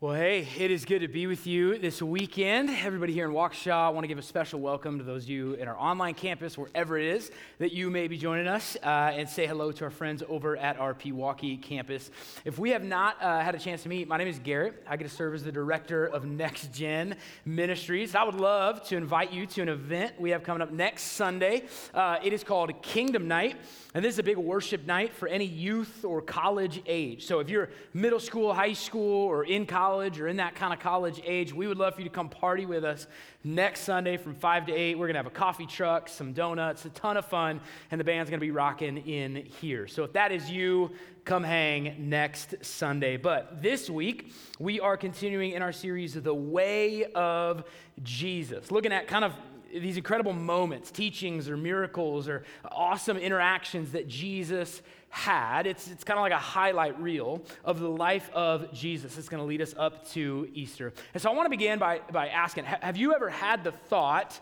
Well, hey, it is good to be with you this weekend. Everybody here in Waukesha, I want to give a special welcome to those of you in our online campus, wherever it is that you may be joining us, uh, and say hello to our friends over at our Pewaukee campus. If we have not uh, had a chance to meet, my name is Garrett. I get to serve as the director of Next Gen Ministries. I would love to invite you to an event we have coming up next Sunday. Uh, it is called Kingdom Night. And this is a big worship night for any youth or college age. So if you're middle school, high school, or in college, or in that kind of college age, we would love for you to come party with us next Sunday from 5 to 8. We're going to have a coffee truck, some donuts, a ton of fun, and the band's going to be rocking in here. So if that is you, come hang next Sunday. But this week, we are continuing in our series, The Way of Jesus, looking at kind of these incredible moments, teachings or miracles or awesome interactions that Jesus had. It's, it's kind of like a highlight reel of the life of Jesus. It's going to lead us up to Easter. And so I want to begin by, by asking Have you ever had the thought,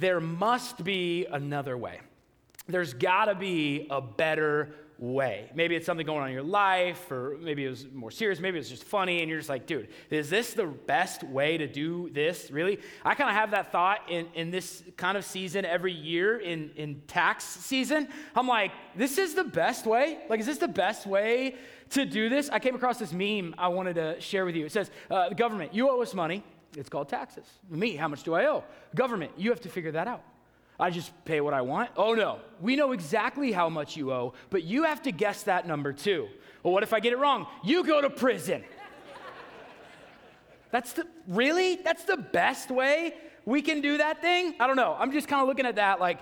there must be another way? There's got to be a better way. Maybe it's something going on in your life, or maybe it was more serious, maybe it's just funny, and you're just like, dude, is this the best way to do this? Really? I kind of have that thought in, in this kind of season every year in, in tax season. I'm like, this is the best way? Like, is this the best way to do this? I came across this meme I wanted to share with you. It says, uh, the government, you owe us money. It's called taxes. Me, how much do I owe? Government, you have to figure that out. I just pay what I want? Oh no, we know exactly how much you owe, but you have to guess that number too. Well, what if I get it wrong? You go to prison. That's the, really? That's the best way we can do that thing? I don't know. I'm just kind of looking at that like,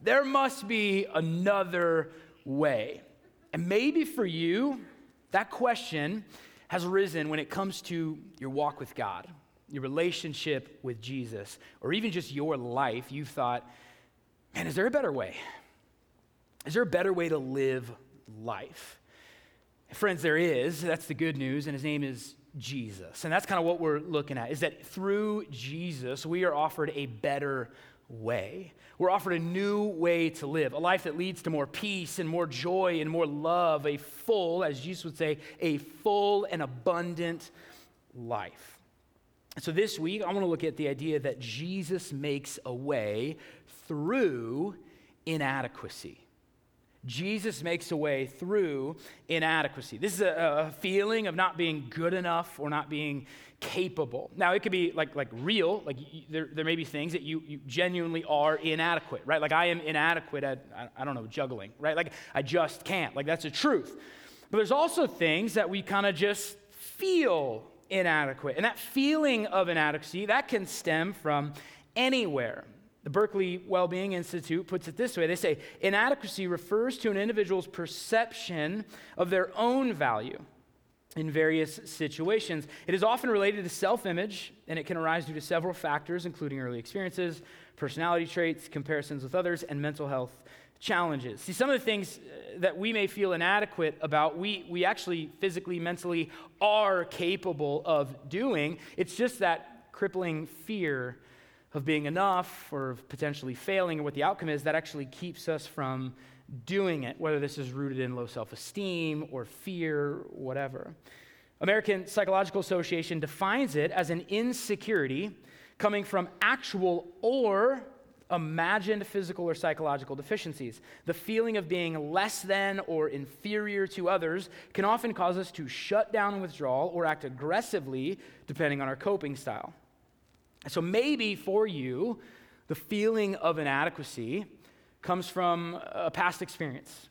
there must be another way. And maybe for you, that question has arisen when it comes to your walk with God, your relationship with Jesus, or even just your life. You've thought, man, is there a better way? Is there a better way to live life? Friends, there is. That's the good news, and his name is Jesus. And that's kind of what we're looking at is that through Jesus, we are offered a better way. We're offered a new way to live, a life that leads to more peace and more joy and more love, a full, as Jesus would say, a full and abundant life. So this week, I want to look at the idea that Jesus makes a way through inadequacy. Jesus makes a way through inadequacy. This is a, a, feeling of not being good enough or not being capable. Now, it could be like, like real, like you, there, there may be things that you, you genuinely are inadequate, right? Like I am inadequate at, I, I don't know, juggling, right? Like I just can't. Like that's the truth. But there's also things that we kind of just feel inadequate. And that feeling of inadequacy, that can stem from anywhere. The Berkeley Wellbeing Institute puts it this way they say, inadequacy refers to an individual's perception of their own value in various situations. It is often related to self image, and it can arise due to several factors, including early experiences, personality traits, comparisons with others, and mental health challenges. See, some of the things uh, that we may feel inadequate about, we, we actually physically, mentally are capable of doing. It's just that crippling fear of being enough or of potentially failing or what the outcome is, that actually keeps us from doing it, whether this is rooted in low self esteem or fear, whatever. American Psychological Association defines it as an insecurity coming from actual or imagined physical or psychological deficiencies. The feeling of being less than or inferior to others can often cause us to shut down and withdrawal or act aggressively depending on our coping style. So maybe for you, the feeling of inadequacy comes from a past experience,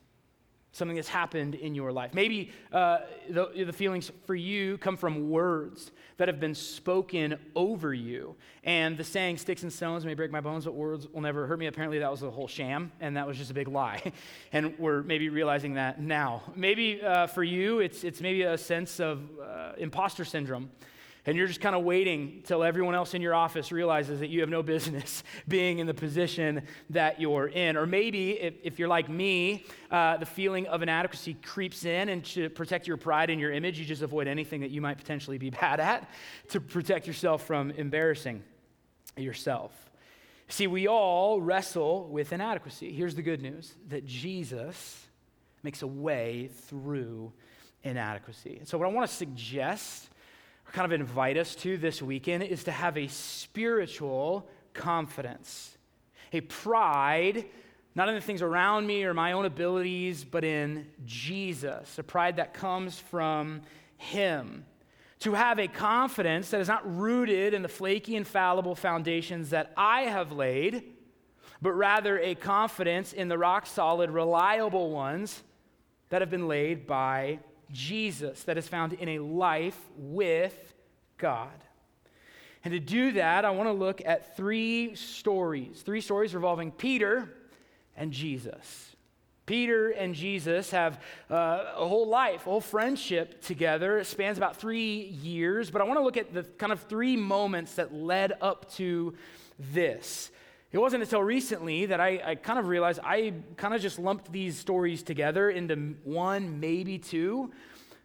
something that's happened in your life. Maybe uh, the, the feelings for you come from words that have been spoken over you. And the saying, sticks and stones may break my bones, but words will never hurt me. Apparently, that was a whole sham, and that was just a big lie. and we're maybe realizing that now. Maybe uh, for you, it's, it's maybe a sense of uh, imposter syndrome and you're just kind of waiting till everyone else in your office realizes that you have no business being in the position that you're in. Or maybe, if, if you're like me, uh, the feeling of inadequacy creeps in, and to protect your pride and your image, you just avoid anything that you might potentially be bad at to protect yourself from embarrassing yourself. See, we all wrestle with inadequacy. Here's the good news that Jesus makes a way through inadequacy. So, what I want to suggest kind of invite us to this weekend is to have a spiritual confidence, a pride, not in the things around me or my own abilities, but in Jesus, a pride that comes from Him. To have a confidence that is not rooted in the flaky and fallible foundations that I have laid, but rather a confidence in the rock solid, reliable ones that have been laid by Jesus, that is found in a life with God. And to do that, I want to look at three stories, three stories revolving Peter and Jesus. Peter and Jesus have uh, a whole life, a whole friendship together. It spans about three years, but I want to look at the kind of three moments that led up to this. It wasn't until recently that I, I kind of realized I kind of just lumped these stories together into one, maybe two.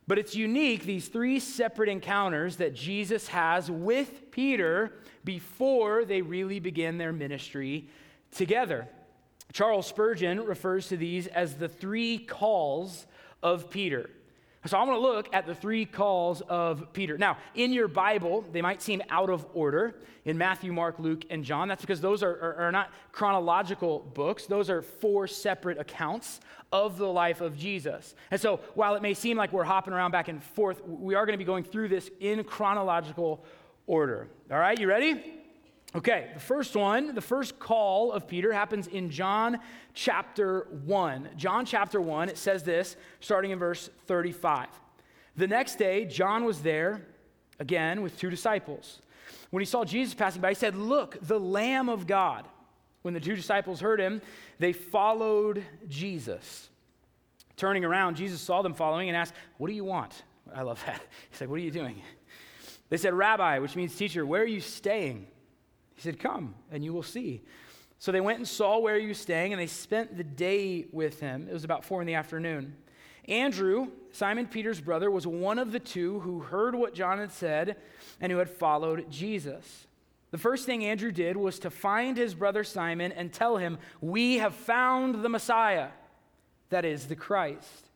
But it's unique, these three separate encounters that Jesus has with Peter before they really begin their ministry together. Charles Spurgeon refers to these as the three calls of Peter. So I want to look at the three calls of Peter. Now, in your Bible, they might seem out of order in Matthew, Mark, Luke, and John. That's because those are, are, are, not chronological books, those are four separate accounts of the life of Jesus. And so while it may seem like we're hopping around back and forth, we are going to be going through this in chronological order. All right, you ready? Okay, the first one, the first call of Peter happens in John chapter 1. John chapter 1, it says this, starting in verse 35. The next day, John was there again with two disciples. When he saw Jesus passing by, he said, Look, the Lamb of God. When the two disciples heard him, they followed Jesus. Turning around, Jesus saw them following and asked, What do you want? I love that. He said, What are you doing? They said, Rabbi, which means teacher, where are you staying? He said, Come, and you will see. So they went and saw where he was staying, and they spent the day with him. It was about four in the afternoon. Andrew, Simon Peter's brother, was one of the two who heard what John had said and who had followed Jesus. The first thing Andrew did was to find his brother Simon and tell him, We have found the Messiah, that is, the Christ.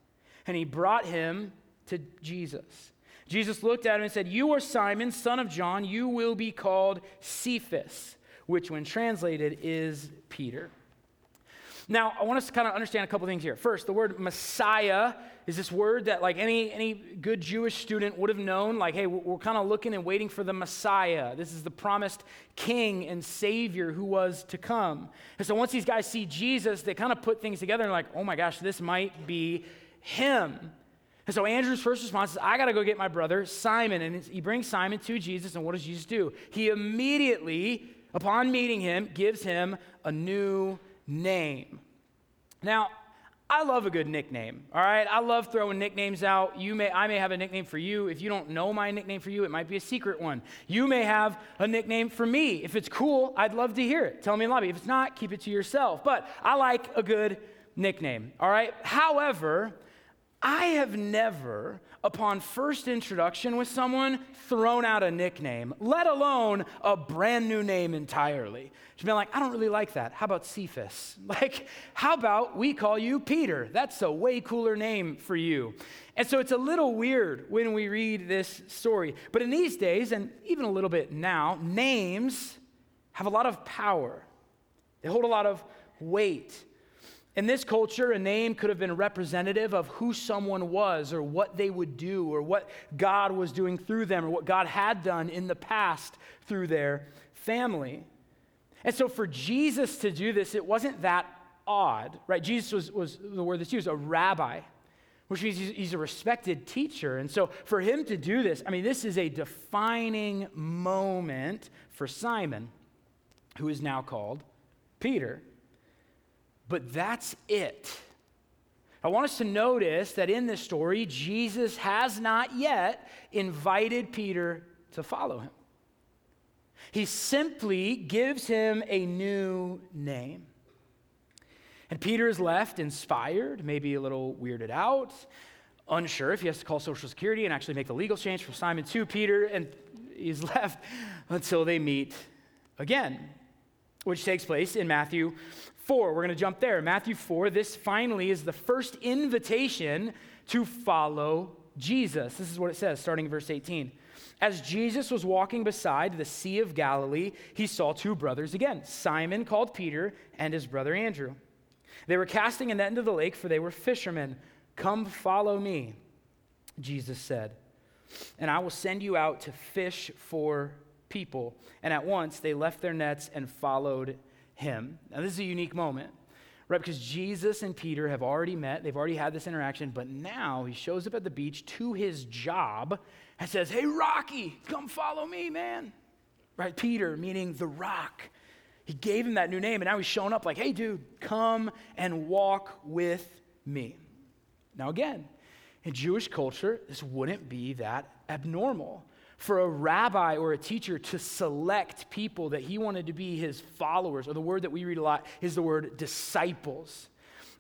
And he brought him to Jesus. Jesus looked at him and said, You are Simon, son of John. You will be called Cephas, which, when translated, is Peter. Now, I want us to kind of understand a couple things here. First, the word Messiah is this word that, like any, any good Jewish student would have known, like, hey, we're kind of looking and waiting for the Messiah. This is the promised king and savior who was to come. And so once these guys see Jesus, they kind of put things together and, like, oh my gosh, this might be him. And so Andrew's first response is, I got to go get my brother Simon. And he brings Simon to Jesus. And what does Jesus do? He immediately, upon meeting him, gives him a new name. Now, I love a good nickname. All right, I love throwing nicknames out. You may, I may have a nickname for you. If you don't know my nickname for you, it might be a secret one. You may have a nickname for me. If it's cool, I'd love to hear it. Tell me in lobby. If it's not, keep it to yourself. But I like a good nickname. All right. However, I have never, upon first introduction with someone, thrown out a nickname, let alone a brand new name entirely. She's been like, I don't really like that. How about Cephas? Like, how about we call you Peter? That's a way cooler name for you. And so it's a little weird when we read this story. But in these days, and even a little bit now, names have a lot of power, they hold a lot of weight. In this culture, a name could have been representative of who someone was or what they would do or what God was doing through them or what God had done in the past through their family. And so for Jesus to do this, it wasn't that odd, right? Jesus was, was the word that's used, a rabbi, which means he's a respected teacher. And so for him to do this, I mean, this is a defining moment for Simon, who is now called Peter. But that's it. I want us to notice that in this story, Jesus has not yet invited Peter to follow him. He simply gives him a new name. And Peter is left inspired, maybe a little weirded out, unsure if he has to call Social Security and actually make the legal change from Simon to Peter, and he's left until they meet again, which takes place in Matthew 4. We're going to jump there. Matthew 4, this finally is the first invitation to follow Jesus. This is what it says, starting in verse 18. As Jesus was walking beside the Sea of Galilee, he saw two brothers again Simon, called Peter, and his brother Andrew. They were casting a net into the lake, for they were fishermen. Come follow me, Jesus said, and I will send you out to fish for people. And at once they left their nets and followed him. Now, this is a unique moment, right? Because Jesus and Peter have already met, they've already had this interaction, but now he shows up at the beach to his job and says, Hey, Rocky, come follow me, man. Right? Peter, meaning the rock. He gave him that new name, and now he's showing up like, Hey, dude, come and walk with me. Now, again, in Jewish culture, this wouldn't be that abnormal for a rabbi or a teacher to select people that he wanted to be his followers, or the word that we read a lot is the word disciples.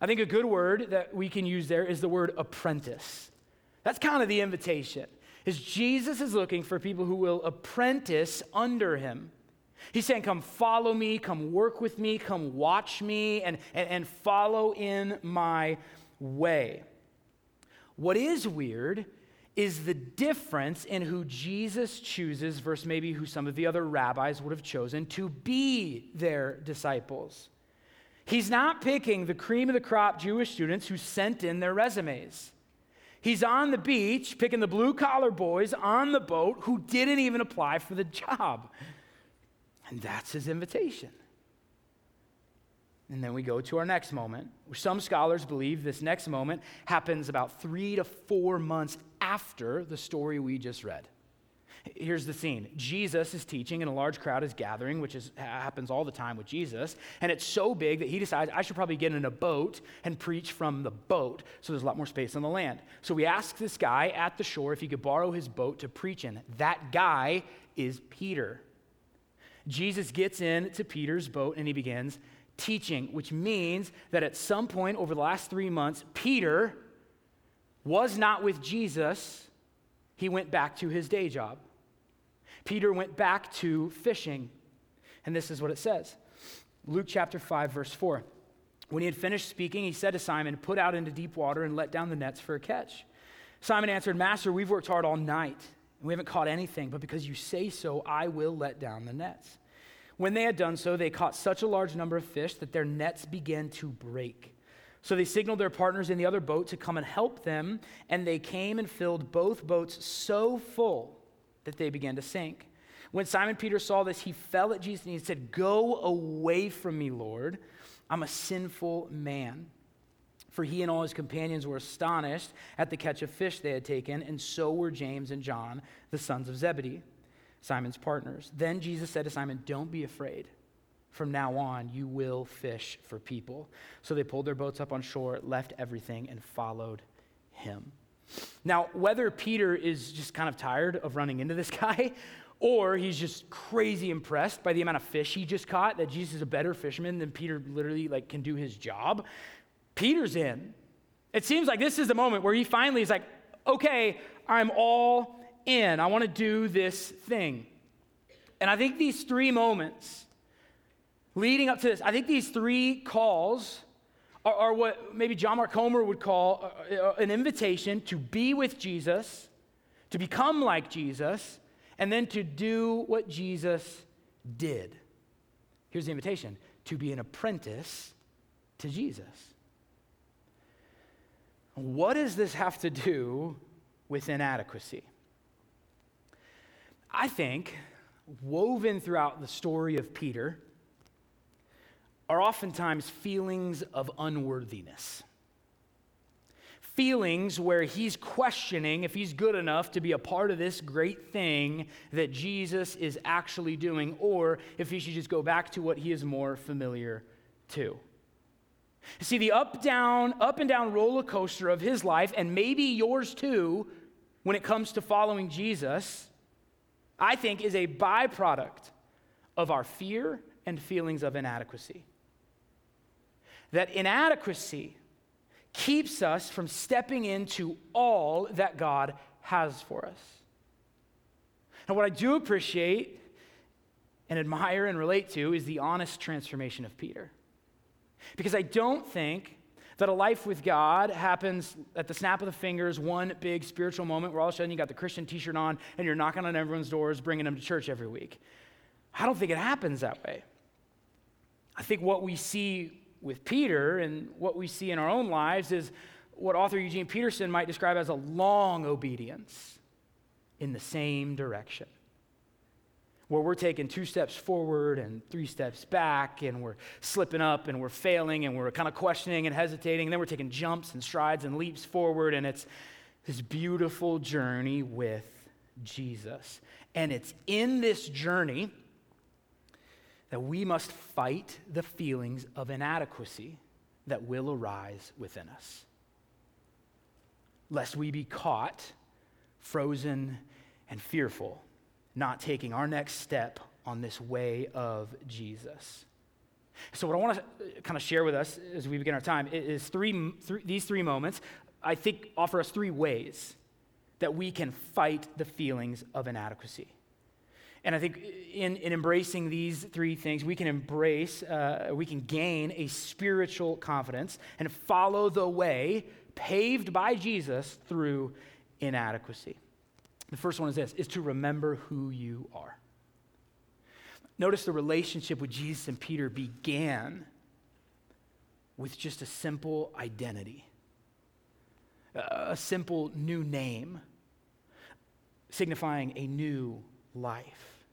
I think a good word that we can use there is the word apprentice. That's kind of the invitation is Jesus is looking for people who will apprentice under him. He's saying, Come follow me, come work with me, come watch me, and, and, and follow in my way. What is weird is the difference in who Jesus chooses versus maybe who some of the other rabbis would have chosen to be their disciples. He's not picking the cream of the crop Jewish students who sent in their resumes. He's on the beach picking the blue collar boys on the boat who didn't even apply for the job. And that's his invitation. And then we go to our next moment. Some scholars believe this next moment happens about three to four months after the story we just read. Here's the scene Jesus is teaching, and a large crowd is gathering, which is, happens all the time with Jesus. And it's so big that he decides, I should probably get in a boat and preach from the boat so there's a lot more space on the land. So we ask this guy at the shore if he could borrow his boat to preach in. That guy is Peter. Jesus gets in to Peter's boat and he begins teaching, which means that at some point over the last three months, Peter was not with Jesus. He went back to his day job. Peter went back to fishing. And this is what it says Luke chapter 5, verse 4. When he had finished speaking, he said to Simon, Put out into deep water and let down the nets for a catch. Simon answered, Master, we've worked hard all night, and we haven't caught anything, but because you say so, I will let down the nets. When they had done so, they caught such a large number of fish that their nets began to break. So they signaled their partners in the other boat to come and help them, and they came and filled both boats so full that they began to sink. When Simon Peter saw this, he fell at Jesus and he said, Go away from me, Lord. I'm a sinful man. For he and all his companions were astonished at the catch of fish they had taken, and so were James and John, the sons of Zebedee, Simon's partners. Then Jesus said to Simon, Don't be afraid. From now on, you will fish for people. So they pulled their boats up on shore, left everything, and followed him. Now, whether Peter is just kind of tired of running into this guy, or he's just crazy impressed by the amount of fish he just caught, that Jesus is a better fisherman than Peter literally like can do his job, Peter's in. It seems like this is the moment where he finally is like, okay, I'm all in. I want to do this thing. And I think these three moments leading up to this, I think these three calls are, are what maybe John Mark Comer would call uh, uh, an invitation to be with Jesus, to become like Jesus, and then to do what Jesus did. Here's the invitation to be an apprentice to Jesus. What does this have to do with inadequacy? I think woven throughout the story of Peter are oftentimes feelings of unworthiness. Feelings where he's questioning if he's good enough to be a part of this great thing that Jesus is actually doing, or if he should just go back to what he is more familiar to. See, the up down, up and down roller coaster of his life, and maybe yours too, when it comes to following Jesus, I think is a byproduct of our fear and feelings of inadequacy that inadequacy keeps us from stepping into all that God has for us. And what I do appreciate and admire and relate to is the honest transformation of Peter. Because I don't think That a life with God happens at the snap of the fingers, one big spiritual moment where all of a sudden you got the Christian t shirt on and you're knocking on everyone's doors, bringing them to church every week. I don't think it happens that way. I think what we see with Peter and what we see in our own lives is what author Eugene Peterson might describe as a long obedience in the same direction where we're taking two steps forward and three steps back, and we're slipping up and we're failing and we're kind of questioning and hesitating. And then we're taking jumps and strides and leaps forward, and it's this beautiful journey with Jesus. And it's in this journey that we must fight the feelings of inadequacy that will arise within us, lest we be caught, frozen, and fearful not taking our next step on this way of Jesus. So, what I want to kind of share with us as we begin our time is three, three, these three moments, I think, offer us three ways that we can fight the feelings of inadequacy. And I think in, in embracing these three things, we can embrace, uh, we can gain a spiritual confidence and follow the way paved by Jesus through inadequacy. The first one is this is to remember who you are. Notice the relationship with Jesus and Peter began with just a simple identity, a simple new name, signifying a new life.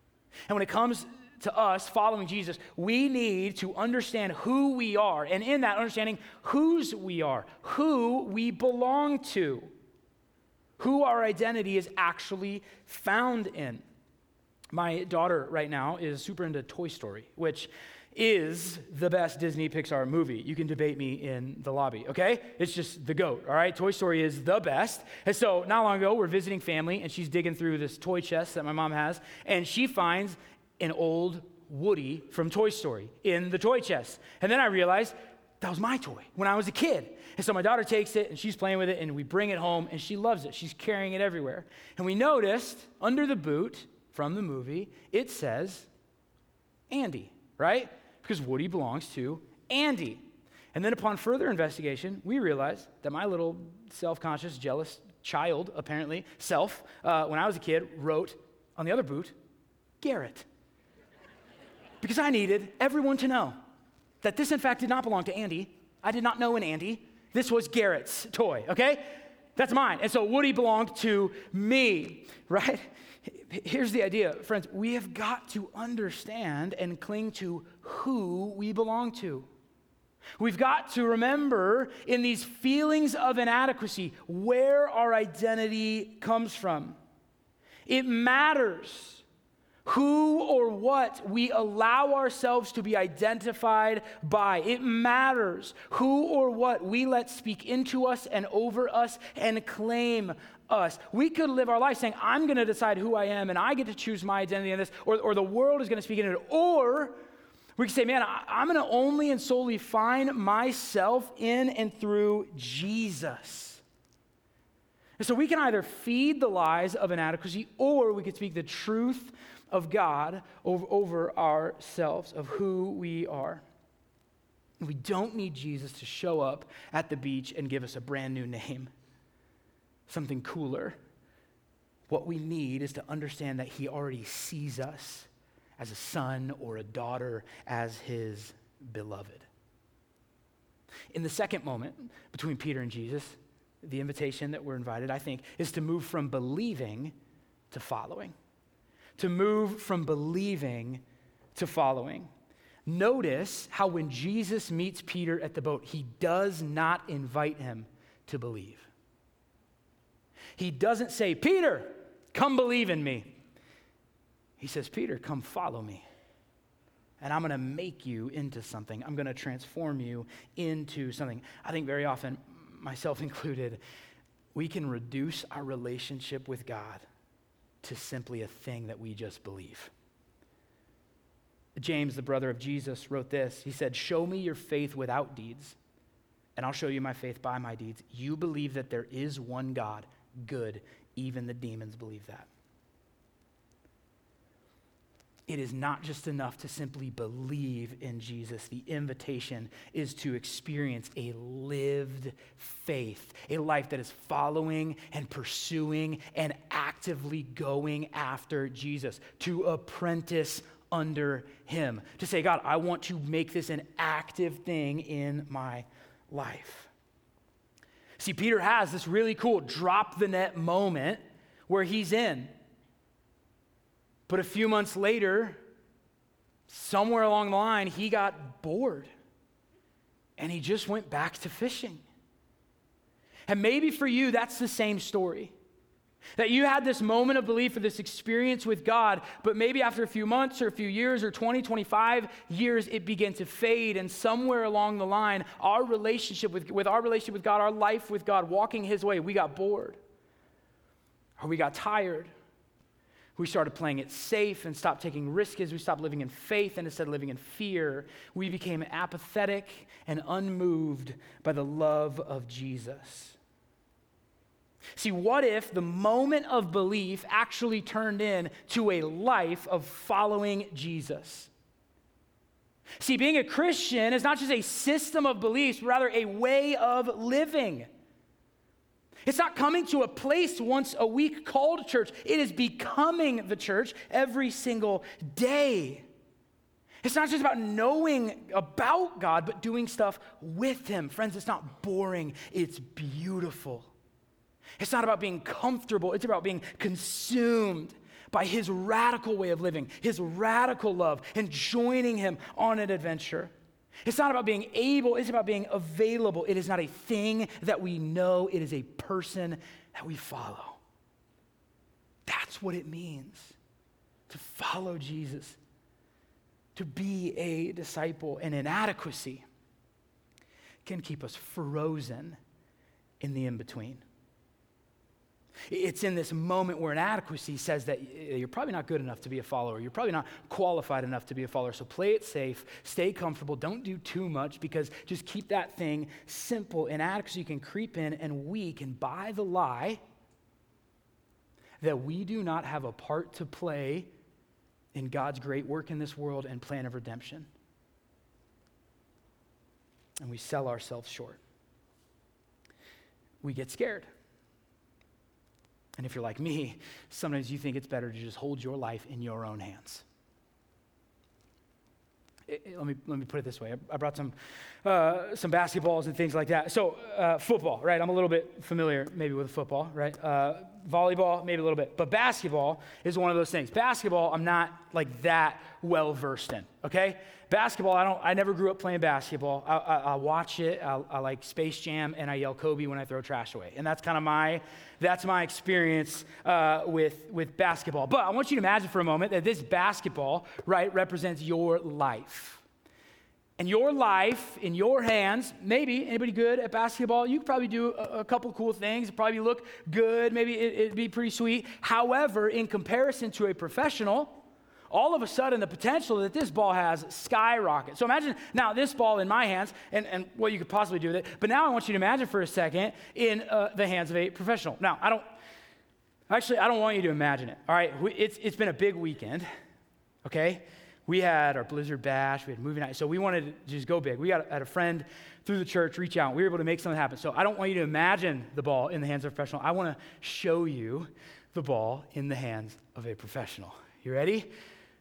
And when it comes to us following Jesus, we need to understand who we are, and in that understanding, whose we are, who we belong to who our identity is actually found in. My daughter right now is super into Toy Story, which is the best Disney Pixar movie. You can debate me in the lobby, okay? It's just the GOAT, all right? Toy Story is the best. And so, not long ago, we're visiting family, and she's digging through this toy chest that my mom has, and she finds an old Woody from Toy Story in the toy chest. And then I realized that was my toy when I was a kid. And so my daughter takes it and she's playing with it, and we bring it home, and she loves it. She's carrying it everywhere. And we noticed under the boot from the movie, it says Andy, right? Because Woody belongs to Andy. And then upon further investigation, we realized that my little self conscious, jealous child, apparently, self, uh, when I was a kid, wrote on the other boot, Garrett. because I needed everyone to know that this, in fact, did not belong to Andy. I did not know an Andy. This was Garrett's toy, okay? That's mine. And so Woody belonged to me, right? Here's the idea, friends. We have got to understand and cling to who we belong to. We've got to remember in these feelings of inadequacy where our identity comes from. It matters who or what we allow ourselves to be identified by. It matters who or what we let speak into us and over us and claim us. We could live our life saying, I'm going to decide who I am and I get to choose my identity in this, or, or the world is going to speak into it. Or we could say, man, I, am going to only and solely find myself in and through Jesus. And so we can either feed the lies of inadequacy or we could speak the truth of God over, over ourselves, of who we are. We don't need Jesus to show up at the beach and give us a brand new name, something cooler. What we need is to understand that He already sees us as a son or a daughter, as His beloved. In the second moment between Peter and Jesus, the invitation that we're invited, I think, is to move from believing to following to move from believing to following. Notice how when Jesus meets Peter at the boat, he does not invite him to believe. He doesn't say, Peter, come believe in me. He says, Peter, come follow me. And I'm going to make you into something. I'm going to transform you into something. I think very often, myself included, we can reduce our relationship with God to simply a thing that we just believe. James, the brother of Jesus, wrote this. He said, Show me your faith without deeds, and I'll show you my faith by my deeds. You believe that there is one God, good. Even the demons believe that. It is not just enough to simply believe in Jesus. The invitation is to experience a lived faith, a life that is following and pursuing and actively going after Jesus, to apprentice under Him, to say, God, I want to make this an active thing in my life. See, Peter has this really cool drop the net moment where he's in. But a few months later, somewhere along the line, he got bored and he just went back to fishing. And maybe for you, that's the same story. That you had this moment of belief or this experience with God, but maybe after a few months or a few years or 20, 25 years, it began to fade. And somewhere along the line, our relationship with, with our relationship with God, our life with God, walking His way, we got bored or we got tired we started playing it safe and stopped taking risks we stopped living in faith and instead living in fear. We became apathetic and unmoved by the love of Jesus. See, what if the moment of belief actually turned into a life of following Jesus? See, being a Christian is not just a system of beliefs, but rather a way of living. It's not coming to a place once a week called church, it is becoming the church every single day. It's not just about knowing about God, but doing stuff with Him. Friends, it's not boring, it's beautiful. It's not about being comfortable, it's about being consumed by His radical way of living, His radical love, and joining Him on an adventure. It's not about being able, it's about being available. It is not a thing that we know, it is a person that we follow. That's what it means to follow Jesus, to be a disciple. And inadequacy can keep us frozen in the in between. It's in this moment where inadequacy says that you're probably not good enough to be a follower. You're probably not qualified enough to be a follower. So play it safe, stay comfortable, don't do too much because just keep that thing simple. Inadequacy can creep in and we can buy the lie that we do not have a part to play in God's great work in this world and plan of redemption. And we sell ourselves short. We get scared. And if you're like me, sometimes you think it's better to just hold your life in your own hands. It, it, let, me, let me put it this way. I, brought some, uh, some basketballs and things like that. So, uh, football, right? I'm a little bit familiar maybe with football, right? Uh, volleyball, maybe a little bit. But basketball is one of those things. Basketball, I'm not like that well versed in, okay? Basketball, I don't. I never grew up playing basketball. I, I, I watch it. I, I, like Space Jam, and I yell Kobe when I throw trash away. And that's kind of my that's my experience uh, with with basketball. But I want you to imagine for a moment that this basketball, right, represents your life. And your life in your hands, maybe anybody good at basketball, you could probably do a, a couple cool things, probably look good, maybe it, it'd be pretty sweet. However, in comparison to a professional, all of a sudden the potential that this ball has skyrockets. So imagine now this ball in my hands and, and what you could possibly do with it. But now I want you to imagine for a second in uh, the hands of a professional. Now, I don't, actually, I don't want you to imagine it. All right, it's, it's been a big weekend, okay? We had our Blizzard Bash, we had movie night, so we wanted to just go big. We got had a friend through the church reach out, we were able to make something happen. So I don't want you to imagine the ball in the hands of a professional. I want to show you the ball in the hands of a professional. You ready?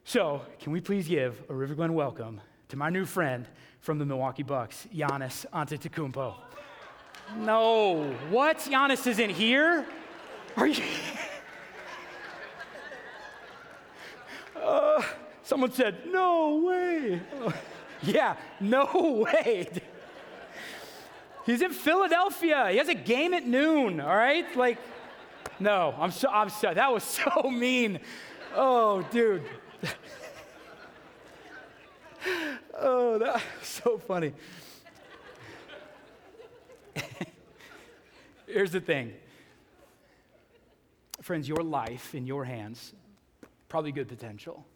So, can we please give a River Glen welcome to my new friend from the Milwaukee Bucks, Giannis Antetokounmpo? No, what? Giannis isn't here? Are you? uh, someone said, no way. yeah, no way. He's in Philadelphia. He has a game at noon, all right? Like, no, I'm so, I'm so, that was so mean. Oh, dude. oh, that's so funny. Here's the thing. Friends, your life in your hands, probably good potential.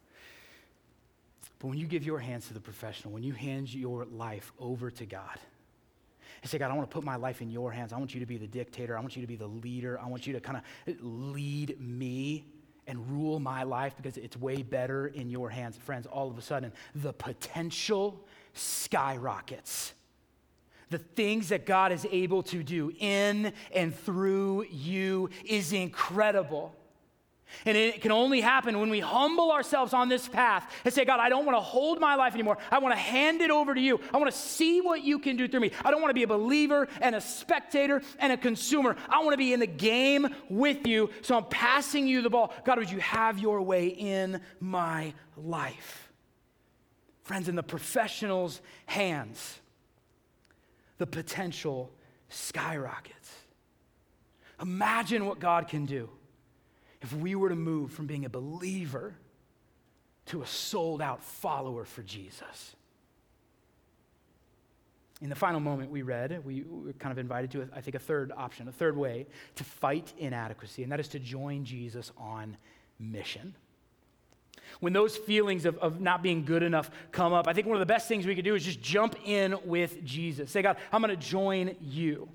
But when you give your hands to the professional, when you hand your life over to God, and say, God, I want to put my life in your hands. I want you to be the dictator. I want you to be the leader. I want you to kind of lead me and rule my life because it's way better in your hands. Friends, all of a sudden, the potential skyrockets. The things that God is able to do in and through you is incredible. And it can only happen when we humble ourselves on this path and say, God, I don't want to hold my life anymore. I want to hand it over to you. I want to see what you can do through me. I don't want to be a believer and a spectator and a consumer. I want to be in the game with you. So I'm passing you the ball. God, would you have your way in my life? Friends, in the professional's hands, the potential skyrockets. Imagine what God can do if we were to move from being a believer to a sold out follower for Jesus. In the final moment we read, we were kind of invited to, I think, a third option, a third way to fight inadequacy, and that is to join Jesus on mission. When those feelings of, of not being good enough come up, I think one of the best things we could do is just jump in with Jesus. Say, God, I'm going to join you.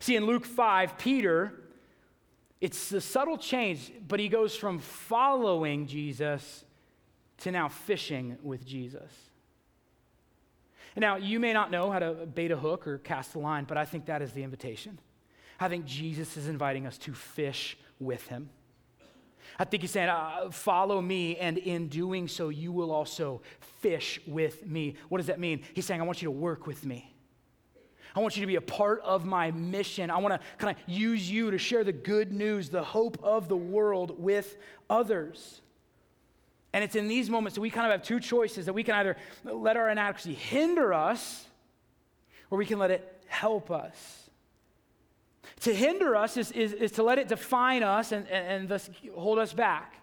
See, in Luke 5, Peter it's a subtle change, but he goes from following Jesus to now fishing with Jesus. Now, you may not know how to bait a hook or cast a line, but I think that is the invitation. I think Jesus is inviting us to fish with him. I think he's saying, uh, Follow me, and in doing so, you will also fish with me. What does that mean? He's saying, I want you to work with me. I want you to be a part of my mission. I want to kind of use you to share the good news, the hope of the world with others. And it's in these moments that we kind of have two choices that we can either let our inadequacy hinder us or we can let it help us. To hinder us is, is, is to let it define us and, and, and thus hold us back.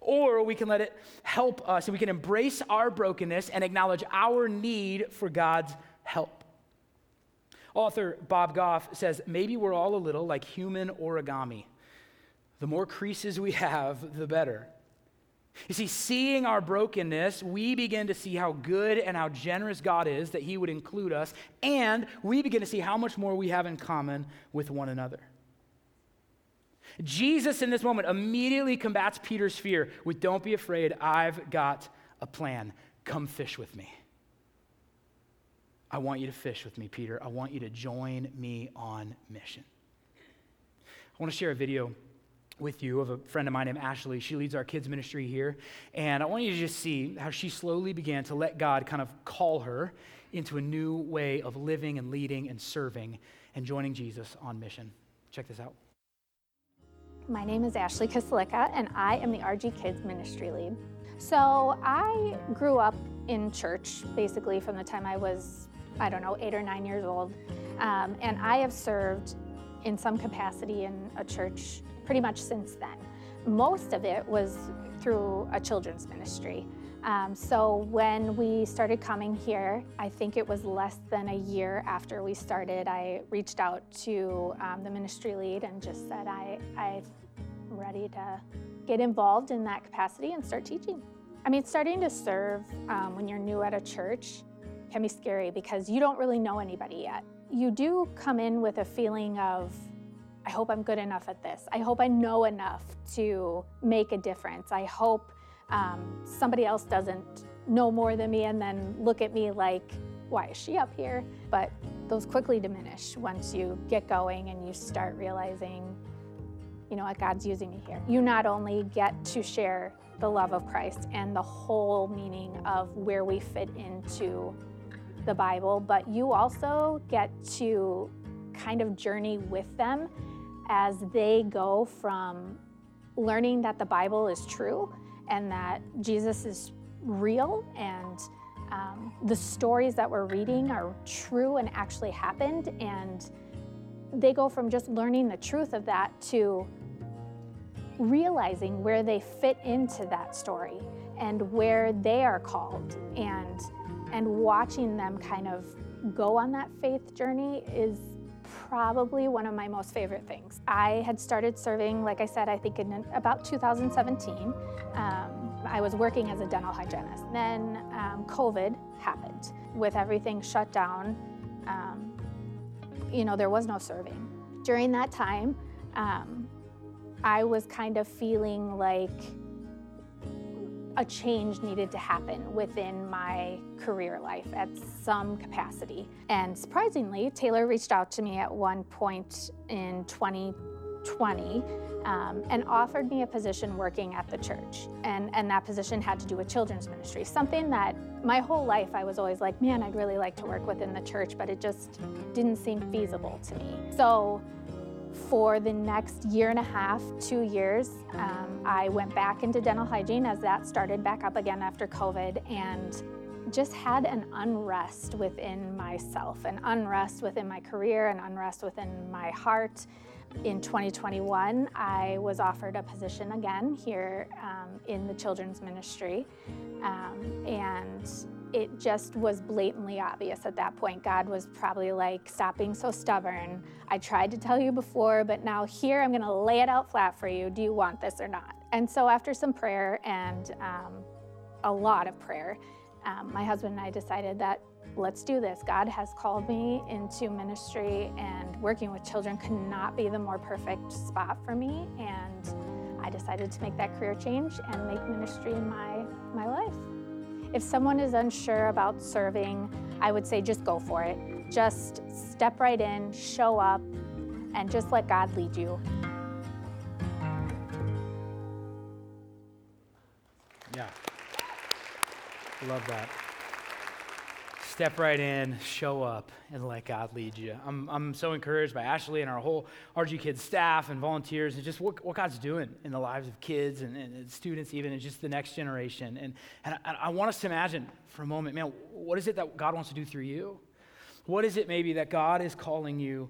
Or we can let it help us and we can embrace our brokenness and acknowledge our need for God's help. Author Bob Goff says maybe we're all a little like human origami. The more creases we have, the better. You see, seeing our brokenness, we begin to see how good and how generous God is that He would include us, and we begin to see how much more we have in common with one another. Jesus, in this moment, immediately combats Peter's fear with Don't be afraid, I've got a plan. Come fish with me. I want you to fish with me, Peter. I want you to join me on mission. I want to share a video with you of a friend of mine named Ashley. She leads our kids' ministry here. And I want you to just see how she slowly began to let God kind of call her into a new way of living and leading and serving and joining Jesus on mission. Check this out. My name is Ashley Kasalika, and I am the RG Kids Ministry Lead. So I grew up in church basically from the time I was I don't know, eight or nine years old. Um, and I have served in some capacity in a church pretty much since then. Most of it was through a children's ministry. Um, so when we started coming here, I think it was less than a year after we started, I reached out to um, the ministry lead and just said, I, I'm ready to get involved in that capacity and start teaching. I mean, starting to serve um, when you're new at a church, can be scary because you don't really know anybody yet. You do come in with a feeling of, I hope I'm good enough at this. I hope I know enough to make a difference. I hope um, somebody else doesn't know more than me and then look at me like, why is she up here? But those quickly diminish once you get going and you start realizing, you know what, God's using me here. You not only get to share the love of Christ and the whole meaning of where we fit into the Bible, but you also get to kind of journey with them as they go from learning that the Bible is true and that Jesus is real and um, the stories that we're reading are true and actually happened. And they go from just learning the truth of that to realizing where they fit into that story and where they are called and and watching them kind of go on that faith journey is probably one of my most favorite things. I had started serving, like I said, I think in about 2017. Um, I was working as a dental hygienist. Then um, COVID happened. With everything shut down, um, you know, there was no serving. During that time, um, I was kind of feeling like a change needed to happen within my career life at some capacity. And surprisingly, Taylor reached out to me at one point in 2020 um, and offered me a position working at the church. And, and that position had to do with children's ministry, something that my whole life I was always like, man, I'd really like to work within the church, but it just didn't seem feasible to me. So for the next year and a half, two years, um, I went back into dental hygiene as that started back up again after COVID and just had an unrest within myself, an unrest within my career, an unrest within my heart in 2021, I was offered a position again here um, in the children's ministry. Um, and it just was blatantly obvious at that point. God was probably like, Stop being so stubborn. I tried to tell you before, but now here I'm going to lay it out flat for you. Do you want this or not? And so, after some prayer and um, a lot of prayer, um, my husband and I decided that let's do this. God has called me into ministry, and working with children could not be the more perfect spot for me. And I decided to make that career change and make ministry my, my life. If someone is unsure about serving, I would say just go for it. Just step right in, show up, and just let God lead you. Yeah. Love that step right in, show up, and let God lead you. I'm, I'm so encouraged by Ashley and our whole RG Kids staff and volunteers and just what, what God's doing in the lives of kids and, and students, even, and just the next generation. And, and I, I want us to imagine for a moment, man, what is it that God wants to do through you? What is it maybe that God is calling you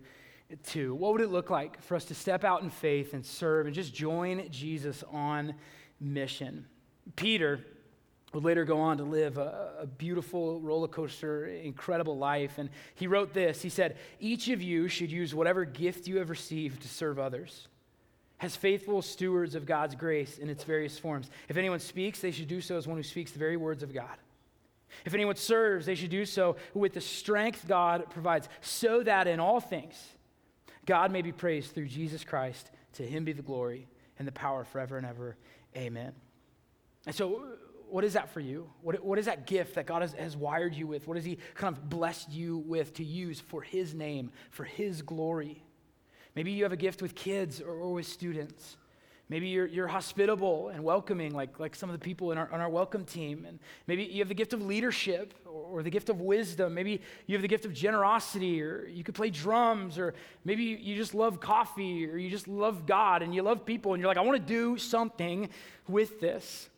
to? What would it look like for us to step out in faith and serve and just join Jesus on mission? Peter would later go on to live a, a, beautiful roller coaster, incredible life. And he wrote this He said, Each of you should use whatever gift you have received to serve others as faithful stewards of God's grace in its various forms. If anyone speaks, they should do so as one who speaks the very words of God. If anyone serves, they should do so with the strength God provides, so that in all things God may be praised through Jesus Christ. To him be the glory and the power forever and ever. Amen. And so, what is that for you? What, what is that gift that God has, has wired you with? What has He kind of blessed you with to use for His name, for His glory? Maybe you have a gift with kids or, or with students. Maybe you're, you're hospitable and welcoming, like, like some of the people in our, on our welcome team. And maybe you have the gift of leadership or, or, the gift of wisdom. Maybe you have the gift of generosity, or you could play drums, or maybe you, you just love coffee, or you just love God and you love people, and you're like, I want to do something with this.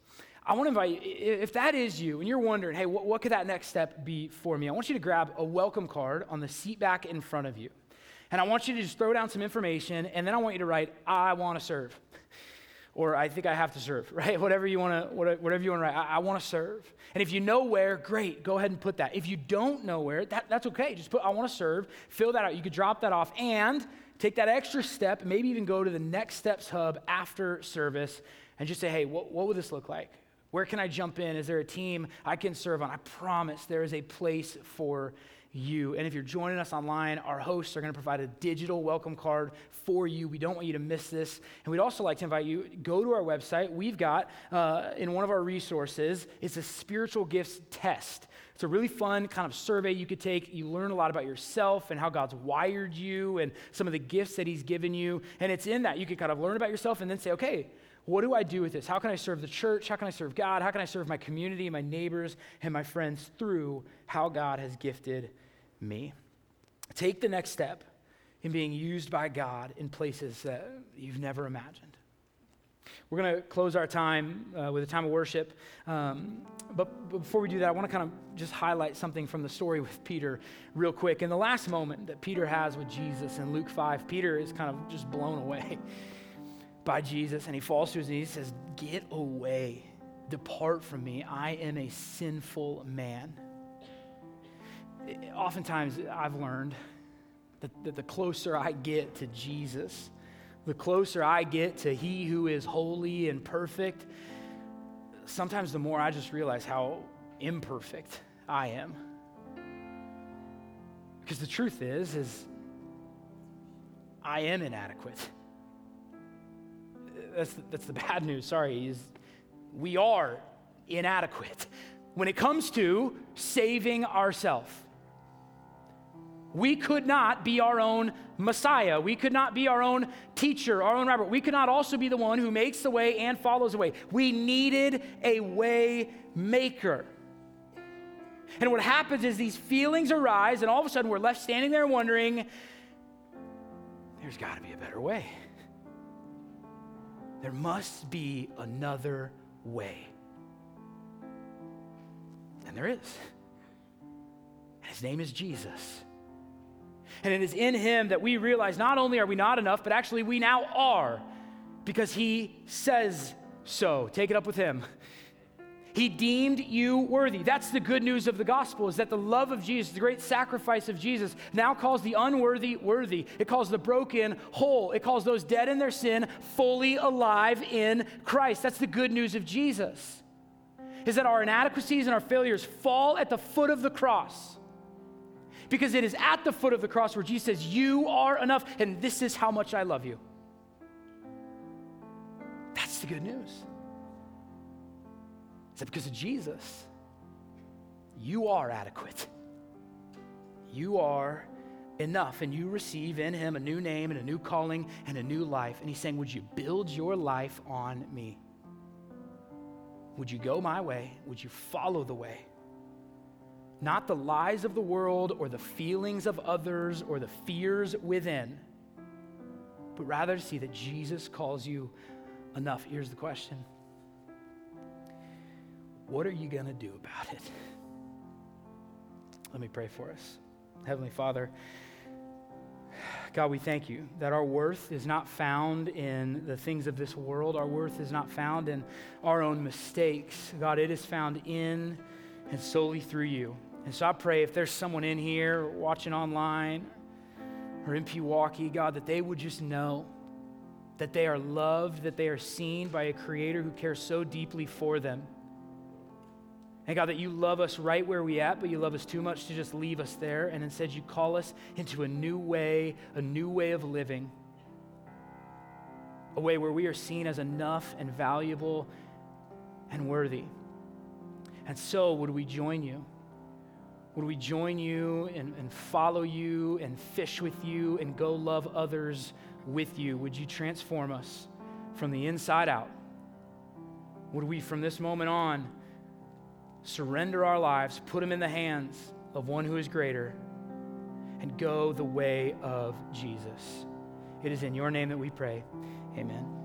I want to invite you, if that is you and you're wondering, hey, what, what could that next step be for me? I want you to grab a welcome card on the seat back in front of you. And I want you to just throw down some information, and then I want you to write, I want to serve. Or I think I have to serve, right? Whatever you want to, whatever you want to write, I, I want to serve. And if you know where, great, go ahead and put that. If you don't know where, that, that's okay. Just put, I want to serve, fill that out. You could drop that off and take that extra step, maybe even go to the Next Steps Hub after service and just say, hey, what, what would this look like? Where can I jump in? Is there a team I can serve on? I promise there is a place for you. And if you're joining us online, our hosts are going to provide a digital welcome card for you. We don't want you to miss this. And we'd also like to invite you go to our website. We've got uh, in one of our resources, it's a spiritual gifts test. It's a really fun kind of survey you could take. You learn a lot about yourself and how God's wired you and some of the gifts that He's given you. And it's in that you can kind of learn about yourself and then say, okay, what do I do with this? How can I serve the church? How can I serve God? How can I serve my community, my neighbors, and my friends through how God has gifted me? Take the next step in being used by God in places that you've never imagined. We're going to close our time uh, with a time of worship. Um, but, but before we do that, I want to kind of just highlight something from the story with Peter real quick. In the last moment that Peter has with Jesus in Luke 5, Peter is kind of just blown away by Jesus and he falls to his knees and says, Get away, depart from me. I am a sinful man. Oftentimes, I've learned that, that the closer I get to Jesus, the closer I get to He who is holy and perfect, sometimes the more I just realize how imperfect I am. Because the truth is, is I am inadequate that's the, that's the bad news, sorry, is we are inadequate when it comes to saving ourselves. We could not be our own Messiah. We could not be our own teacher, our own rabbi. We could not also be the one who makes the way and follows the way. We needed a way maker. And what happens is these feelings arise, and all of a sudden we're left standing there wondering, there's got to be a better way. There must be another way. And there is. And his name is Jesus. And it is in him that we realize not only are we not enough, but actually we now are because he says so. Take it up with him. He deemed you worthy. That's the good news of the gospel is that the love of Jesus, the great sacrifice of Jesus, now calls the unworthy worthy. It calls the broken whole. It calls those dead in their sin fully alive in Christ. That's the good news of Jesus. Is that our inadequacies and our failures fall at the foot of the cross. Because it is at the foot of the cross where Jesus says, You are enough, and this is how much I love you. That's the good news. That because of Jesus, you are adequate. You are enough, and you receive in Him a new name and a new calling and a new life. And He's saying, Would you build your life on me? Would you go my way? Would you follow the way? not the lies of the world or the feelings of others or the fears within, but rather to see that Jesus calls you enough. Here's the question What are you going to do about it? Let me pray for us. Heavenly Father, God, we thank you that our worth is not found in the things of this world. Our worth is not found in our own mistakes. God, it is found in and solely through you. And so I pray if there's someone in here watching online or in Pewaukee, God, that they would just know that they are loved, that they are seen by a creator who cares so deeply for them. And God, that you love us right where we at, but you love us too much to just leave us there. And instead, you call us into a new way, a new way of living, a way where we are seen as enough and valuable and worthy. And so, would we join you? Would we join you and, and follow you and fish with you and go love others with you? Would you transform us from the inside out? Would we, from this moment on, surrender our lives, put them in the hands of one who is greater, and go the way of Jesus? It is in your name that we pray. Amen.